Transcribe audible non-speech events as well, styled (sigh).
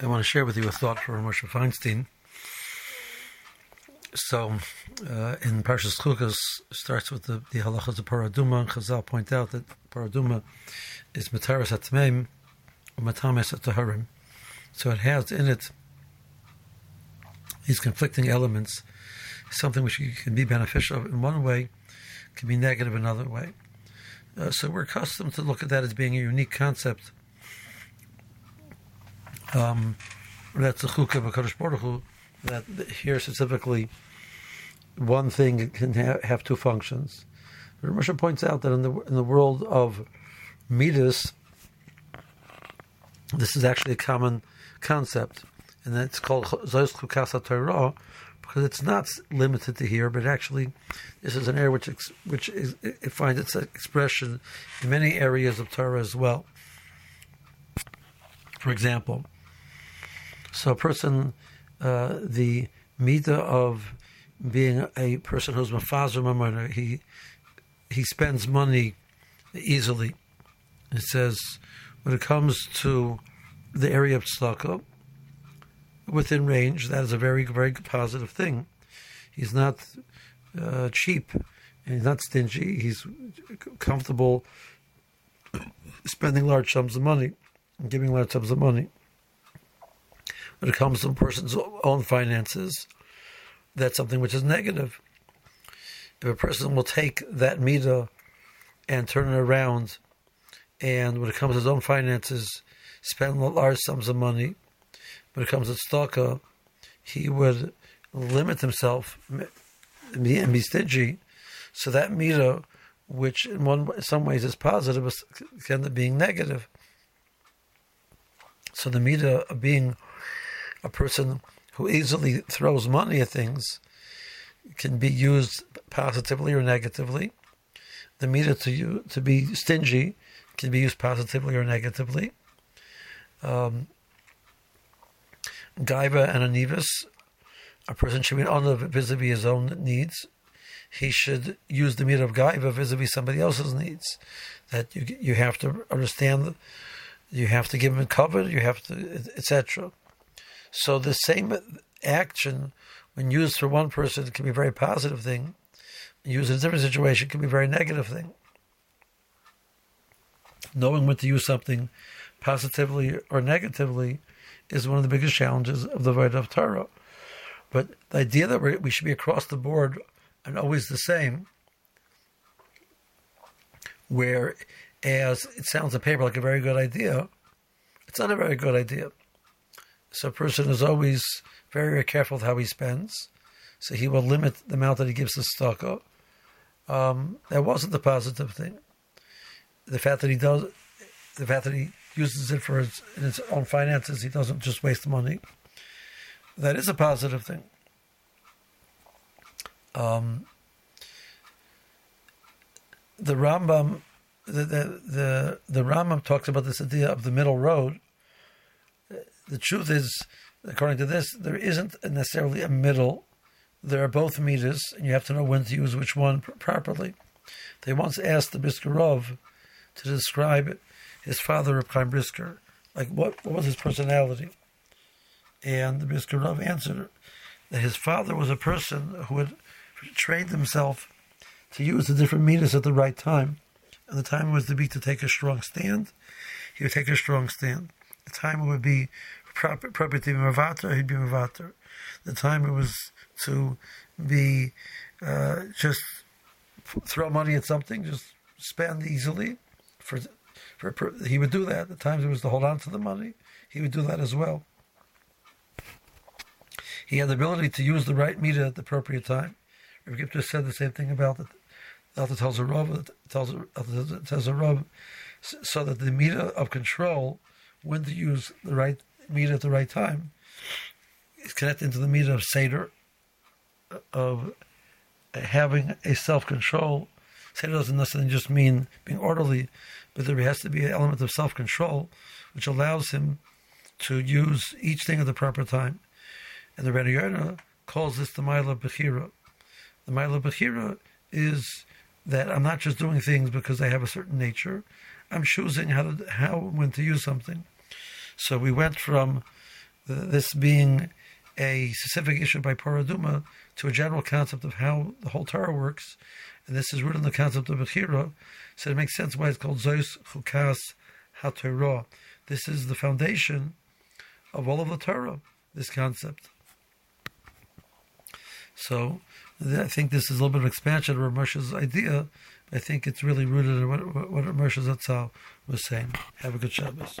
I want to share with you a thought from Moshe Feinstein. So, uh, in Parshas Chukas starts with the, the halachas of Paraduma, Chazal point out that Paraduma is Mataras Atmeim, Matames Ataharim. So it has in it these conflicting elements, something which can be beneficial in one way, can be negative in another way. Uh, so we're accustomed to look at that as being a unique concept. Um, that's the chukah b'kadosh baruch Hu, that here specifically one thing can ha- have two functions. But Moshe points out that in the in the world of midas, this is actually a common concept, and it's called Zois Chukas HaTorah because it's not limited to here, but actually this is an area which which is, it finds its expression in many areas of Torah as well. For example, so a person, uh, the midah of being a person who's mafazer he he spends money easily. It says when it comes to the area of tzedakah, within range, that is a very, very positive thing. He's not uh, cheap and he's not stingy. He's comfortable (coughs) spending large sums of money giving large sums of money. When it comes to a person's own finances, that's something which is negative. If a person will take that midah and turn it around, and when it comes to his own finances, spend large sums of money, when it comes to tzedakah, he would limit himself and be, stingy. So that midah, which in one in some ways is positive, can end up being negative. So the midah of being a person who easily throws money at things can be used positively or negatively. The midah to to be stingy can be used positively or negatively. Um, Gaiva and Anivas, a person should be honor vis-a-vis his own needs. He should use the midah of Gaiva vis-a-vis somebody else's needs. That you you have to understand, you have to give him cover, you have to, etc. So the same action, when used for one person, can be a very positive thing. Used in a different situation, can be a very negative thing. Knowing when to use something positively or negatively is one of the biggest challenges of the Void of Torah. But the idea that we should be across the board and always the same, where as it sounds on paper like a very good idea, it's not a very good idea. So a person is always very, careful with how he spends. So he will limit the amount that he gives to tzedakah. Um, that wasn't the positive thing. The fact that he does, the fact that he uses it for his, his own finances. He doesn't just waste the money. That is a positive thing. Um, the Rambam, the, the the the Rambam talks about this idea of the middle road. The truth is, according to this, there isn't necessarily a middle. There are both midas, and you have to know when to use which one properly. They once asked the Brisker Rav to describe his father, Reb Chaim Brisker, like what, what was his personality? And the Brisker Rav answered that his father was a person who had trained himself to use the different midas at the right time. And the time was to be to take a strong stand, he would take a strong stand. The time would be proper, proper to be mavater, he'd be mavater. The time it was to be uh, just throw money at something, just spend easily for for, he would do that. The times it was to hold on to the money. He would do that as well. He had the ability to use the right midah at the appropriate time. Rav Gifter said the same thing about it. Alta tells a Rav, tells, tells a Rav, so that the midah of control, when to use the right midah at the right time, is connected to the midah of Seder, of having a self control. Seder doesn't necessarily just mean being orderly, but there has to be an element of self control, which allows him to use each thing at the proper time. And the Rebbe calls this the Mila Bechira. The Mila Bechira is that I'm not just doing things because they have a certain nature. I'm choosing how to, how when to use something. So we went from this being a specific issue by Paraduma to a general concept of how the whole Torah works, and this is rooted in the concept of Bechira, so it makes sense why it's called Zois Chukas HaTorah. This is the foundation of all of the Torah, this concept. So I think this is a little bit of expansion of Ramosha's idea. I think it's really rooted in what, what Ramosha Zatzal was saying. Have a good Shabbos.